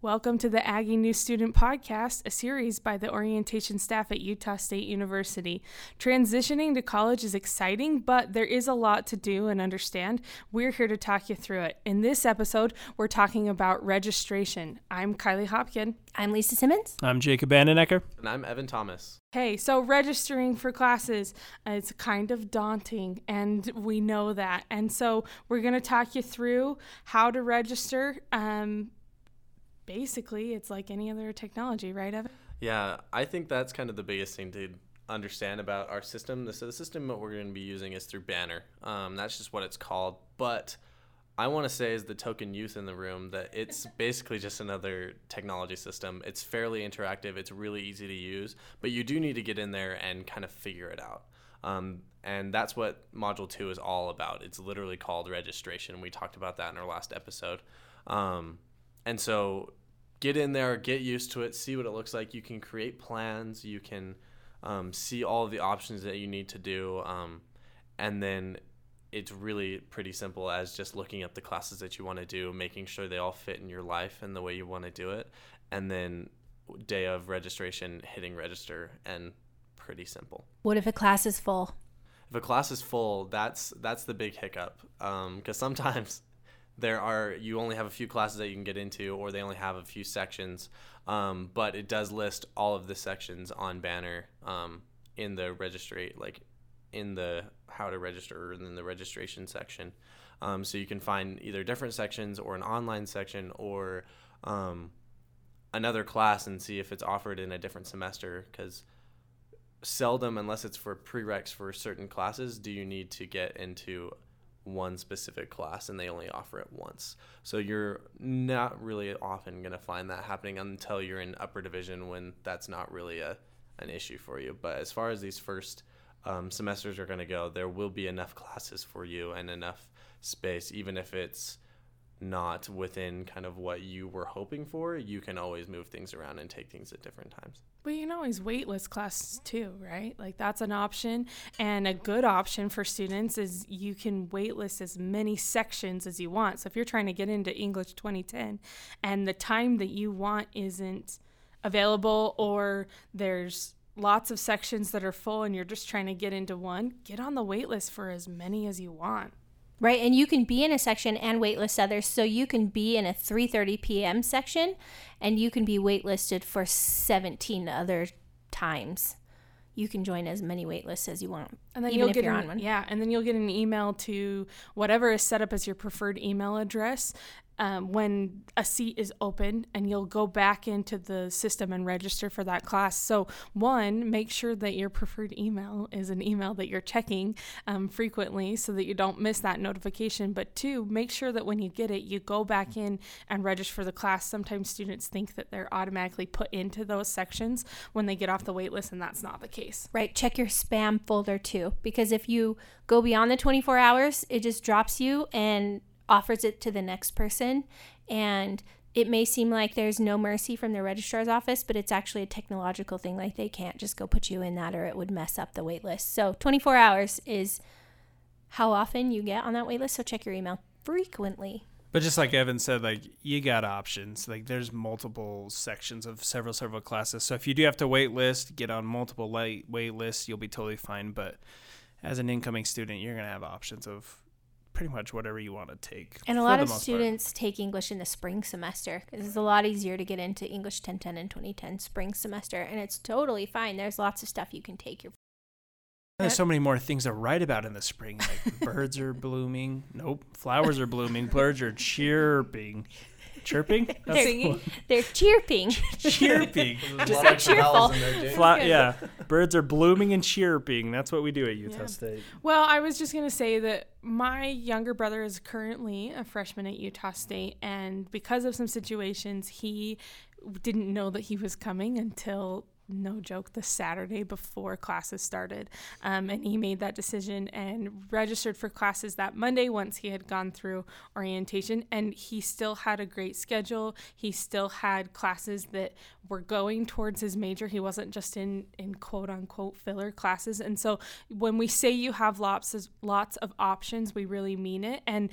Welcome to the Aggie New Student Podcast, a series by the orientation staff at Utah State University. Transitioning to college is exciting, but there is a lot to do and understand. We're here to talk you through it. In this episode, we're talking about registration. I'm Kylie Hopkin. I'm Lisa Simmons. I'm Jacob Vandenecker. And I'm Evan Thomas. Hey, so registering for classes, uh, it's kind of daunting, and we know that. And so we're going to talk you through how to register. Um, basically it's like any other technology, right, Evan? Yeah, I think that's kind of the biggest thing to understand about our system. The, so the system that we're going to be using is through Banner. Um, that's just what it's called. But I want to say, as the token youth in the room, that it's basically just another technology system. It's fairly interactive. It's really easy to use, but you do need to get in there and kind of figure it out. Um, and that's what Module 2 is all about. It's literally called registration. We talked about that in our last episode. Um, and so get in there, get used to it, see what it looks like. You can create plans, you can um, see all the options that you need to do, um, and then it's really pretty simple as just looking up the classes that you want to do, making sure they all fit in your life and the way you want to do it, and then day of registration, hitting register, and pretty simple. What if a class is full? If a class is full, that's that's the big hiccup because um, sometimes there are you only have a few classes that you can get into or they only have a few sections. Um, but it does list all of the sections on banner um, in the registry like in the how to register and in the registration section. Um, so you can find either different sections or an online section or um, another class and see if it's offered in a different semester because seldom unless it's for prereqs for certain classes do you need to get into one specific class and they only offer it once. So you're not really often going to find that happening until you're in upper division when that's not really a an issue for you. But as far as these first um, semesters are going to go, there will be enough classes for you and enough space, even if it's not within kind of what you were hoping for, you can always move things around and take things at different times. But you can always waitlist classes too, right? Like that's an option. And a good option for students is you can waitlist as many sections as you want. So if you're trying to get into English 2010 and the time that you want isn't available or there's lots of sections that are full and you're just trying to get into one, get on the waitlist for as many as you want. Right, and you can be in a section and waitlist others. So you can be in a 3:30 p.m. section, and you can be waitlisted for 17 other times. You can join as many waitlists as you want, and then you'll get an, on one. Yeah, and then you'll get an email to whatever is set up as your preferred email address, um, when a seat is open and you'll go back into the system and register for that class. So, one, make sure that your preferred email is an email that you're checking um, frequently so that you don't miss that notification. But two, make sure that when you get it, you go back in and register for the class. Sometimes students think that they're automatically put into those sections when they get off the wait list, and that's not the case. Right, check your spam folder too, because if you go beyond the 24 hours, it just drops you and offers it to the next person. And it may seem like there's no mercy from the registrar's office, but it's actually a technological thing. Like they can't just go put you in that or it would mess up the wait list. So 24 hours is how often you get on that wait list. So check your email frequently. But just like Evan said, like you got options. Like there's multiple sections of several several classes. So if you do have to wait list, get on multiple light wait lists, you'll be totally fine. But as an incoming student, you're gonna have options of pretty much whatever you want to take. And a lot of students part. take English in the spring semester because it's a lot easier to get into English 1010 and 2010 spring semester, and it's totally fine. There's lots of stuff you can take. Your there's so many more things to write about in the spring. Like birds are blooming. Nope. Flowers are blooming. Birds are chirping. Chirping? They're singing. They're chirping. chirping. Just so cheerful. Fla- yeah. Birds are blooming and chirping. That's what we do at Utah yeah. State. Well, I was just going to say that my younger brother is currently a freshman at Utah State. And because of some situations, he didn't know that he was coming until no joke, the Saturday before classes started. Um, and he made that decision and registered for classes that Monday once he had gone through orientation. And he still had a great schedule. He still had classes that were going towards his major. He wasn't just in, in quote unquote filler classes. And so when we say you have lots of, lots of options, we really mean it. And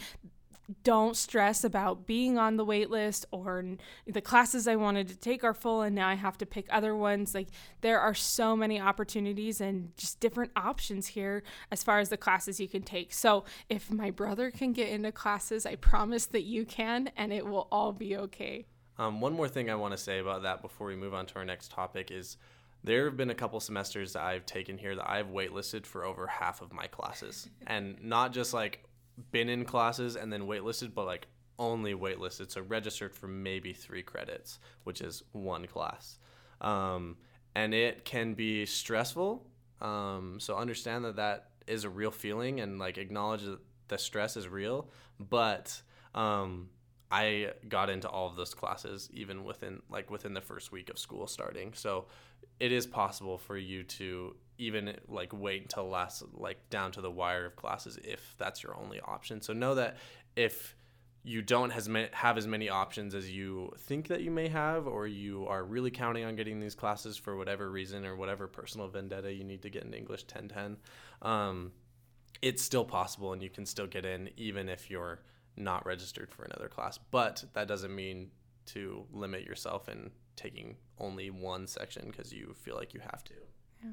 don't stress about being on the wait list or the classes I wanted to take are full and now I have to pick other ones. Like there are so many opportunities and just different options here as far as the classes you can take. So if my brother can get into classes, I promise that you can and it will all be okay. Um, one more thing I want to say about that before we move on to our next topic is there have been a couple semesters that I've taken here that I've waitlisted for over half of my classes. and not just like been in classes and then waitlisted, but like only waitlisted. So registered for maybe three credits, which is one class. Um, and it can be stressful. Um, so understand that that is a real feeling and like acknowledge that the stress is real. But um, I got into all of those classes even within like within the first week of school starting. So it is possible for you to even like wait until last like down to the wire of classes if that's your only option. So know that if you don't has have as many options as you think that you may have, or you are really counting on getting these classes for whatever reason or whatever personal vendetta you need to get in English 1010, um, it's still possible and you can still get in even if you're not registered for another class. But that doesn't mean to limit yourself in taking only one section because you feel like you have to. Yeah.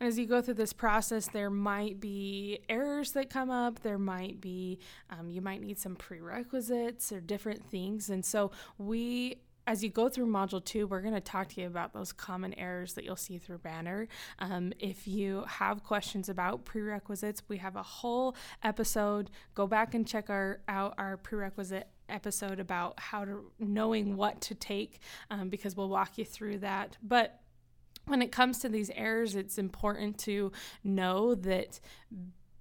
And as you go through this process, there might be errors that come up. There might be, um, you might need some prerequisites or different things. And so, we, as you go through module two, we're going to talk to you about those common errors that you'll see through Banner. Um, if you have questions about prerequisites, we have a whole episode. Go back and check our out our prerequisite episode about how to knowing what to take um, because we'll walk you through that. But when it comes to these errors, it's important to know that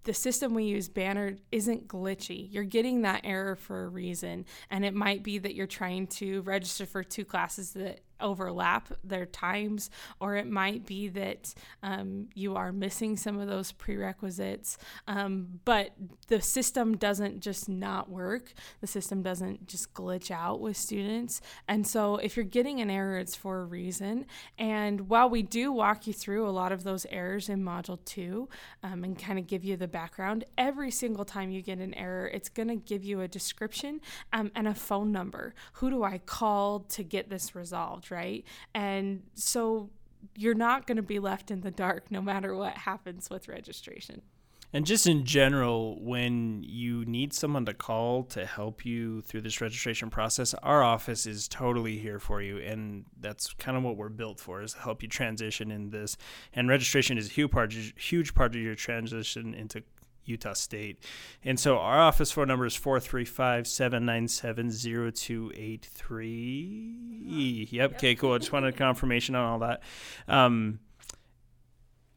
the system we use, Banner, isn't glitchy. You're getting that error for a reason. And it might be that you're trying to register for two classes that overlap their times, or it might be that um, you are missing some of those prerequisites. Um, but the system doesn't just not work, the system doesn't just glitch out with students. And so if you're getting an error, it's for a reason. And while we do walk you through a lot of those errors in Module 2 um, and kind of give you the background, every single time you get an error, it's going to give you a description um, and a phone number. Who do I call to get this resolved? Right? And so you're not going to be left in the dark no matter what happens with registration. And just in general, when you need someone to call to help you through this registration process, our office is totally here for you. And that's kind of what we're built for is to help you transition in this. And registration is a huge part, huge part of your transition into Utah State. And so our office phone number is 435 797 0283. Yep. Okay, cool. I just wanted confirmation on all that. Um,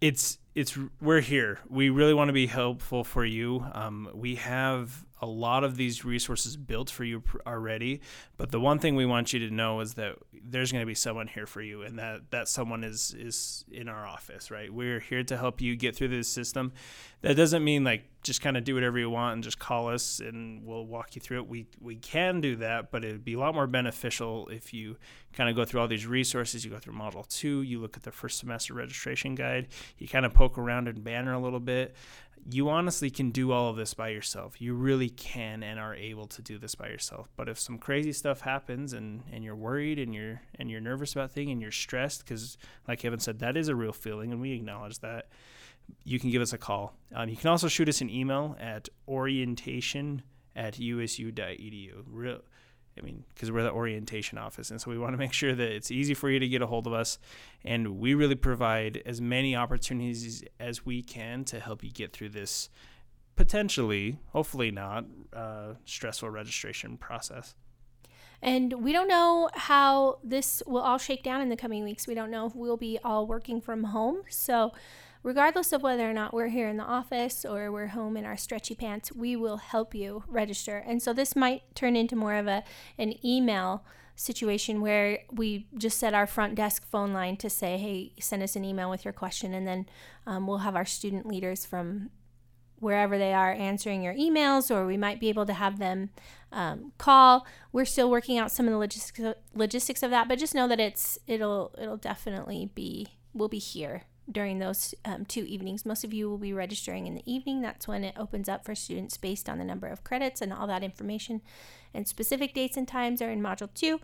it's it's we're here. We really want to be helpful for you. Um, we have a lot of these resources built for you already, but the one thing we want you to know is that there's going to be someone here for you, and that that someone is is in our office. Right? We're here to help you get through this system. That doesn't mean like just kind of do whatever you want and just call us and we'll walk you through it. We we can do that, but it'd be a lot more beneficial if you kind of go through all these resources. You go through Module Two, you look at the first semester registration guide, you kind of poke around in Banner a little bit. You honestly can do all of this by yourself. You really can and are able to do this by yourself. But if some crazy stuff happens and, and you're worried and you're and you're nervous about things and you're stressed, because like Evan said, that is a real feeling and we acknowledge that you can give us a call. Um, you can also shoot us an email at orientation at usu.edu. Real, I mean, because we're the orientation office, and so we want to make sure that it's easy for you to get a hold of us, and we really provide as many opportunities as we can to help you get through this potentially, hopefully not, uh, stressful registration process. And we don't know how this will all shake down in the coming weeks. We don't know if we'll be all working from home. So regardless of whether or not we're here in the office or we're home in our stretchy pants, we will help you register. And so this might turn into more of a an email situation where we just set our front desk phone line to say, hey, send us an email with your question, and then um, we'll have our student leaders from wherever they are answering your emails, or we might be able to have them um, call. We're still working out some of the logistics logistics of that, but just know that it's it'll it'll definitely be we'll be here during those um, two evenings. Most of you will be registering in the evening. That's when it opens up for students based on the number of credits and all that information. And specific dates and times are in Module 2,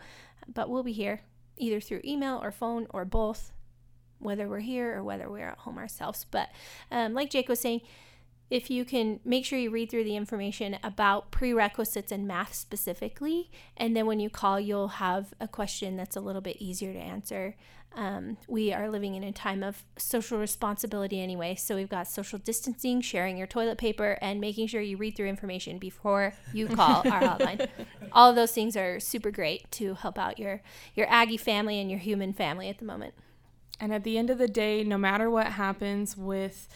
but we'll be here either through email or phone or both, whether we're here or whether we're at home ourselves. But um, like Jake was saying, if you can make sure you read through the information about prerequisites and math specifically, and then when you call, you'll have a question that's a little bit easier to answer. Um, we are living in a time of social responsibility anyway, so we've got social distancing, sharing your toilet paper, and making sure you read through information before you call our hotline. All of those things are super great to help out your your Aggie family and your human family at the moment. And at the end of the day, no matter what happens with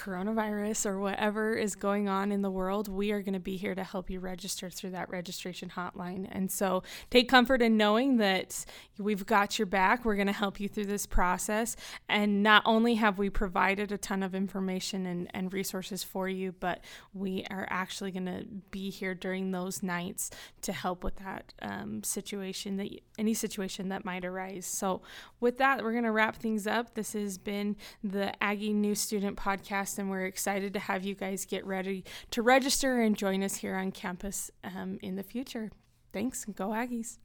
coronavirus or whatever is going on in the world, we are going to be here to help you register through that registration hotline. And so take comfort in knowing that we've got your back. We're going to help you through this process. And not only have we provided a ton of information and, and resources for you, but we are actually going to be here during those nights to help with that um, situation, that any situation that might arise. So with that, we're going to wrap things up. This has been the Aggie New Student Podcast podcast, and we're excited to have you guys get ready to register and join us here on campus um, in the future. Thanks, and go Aggies.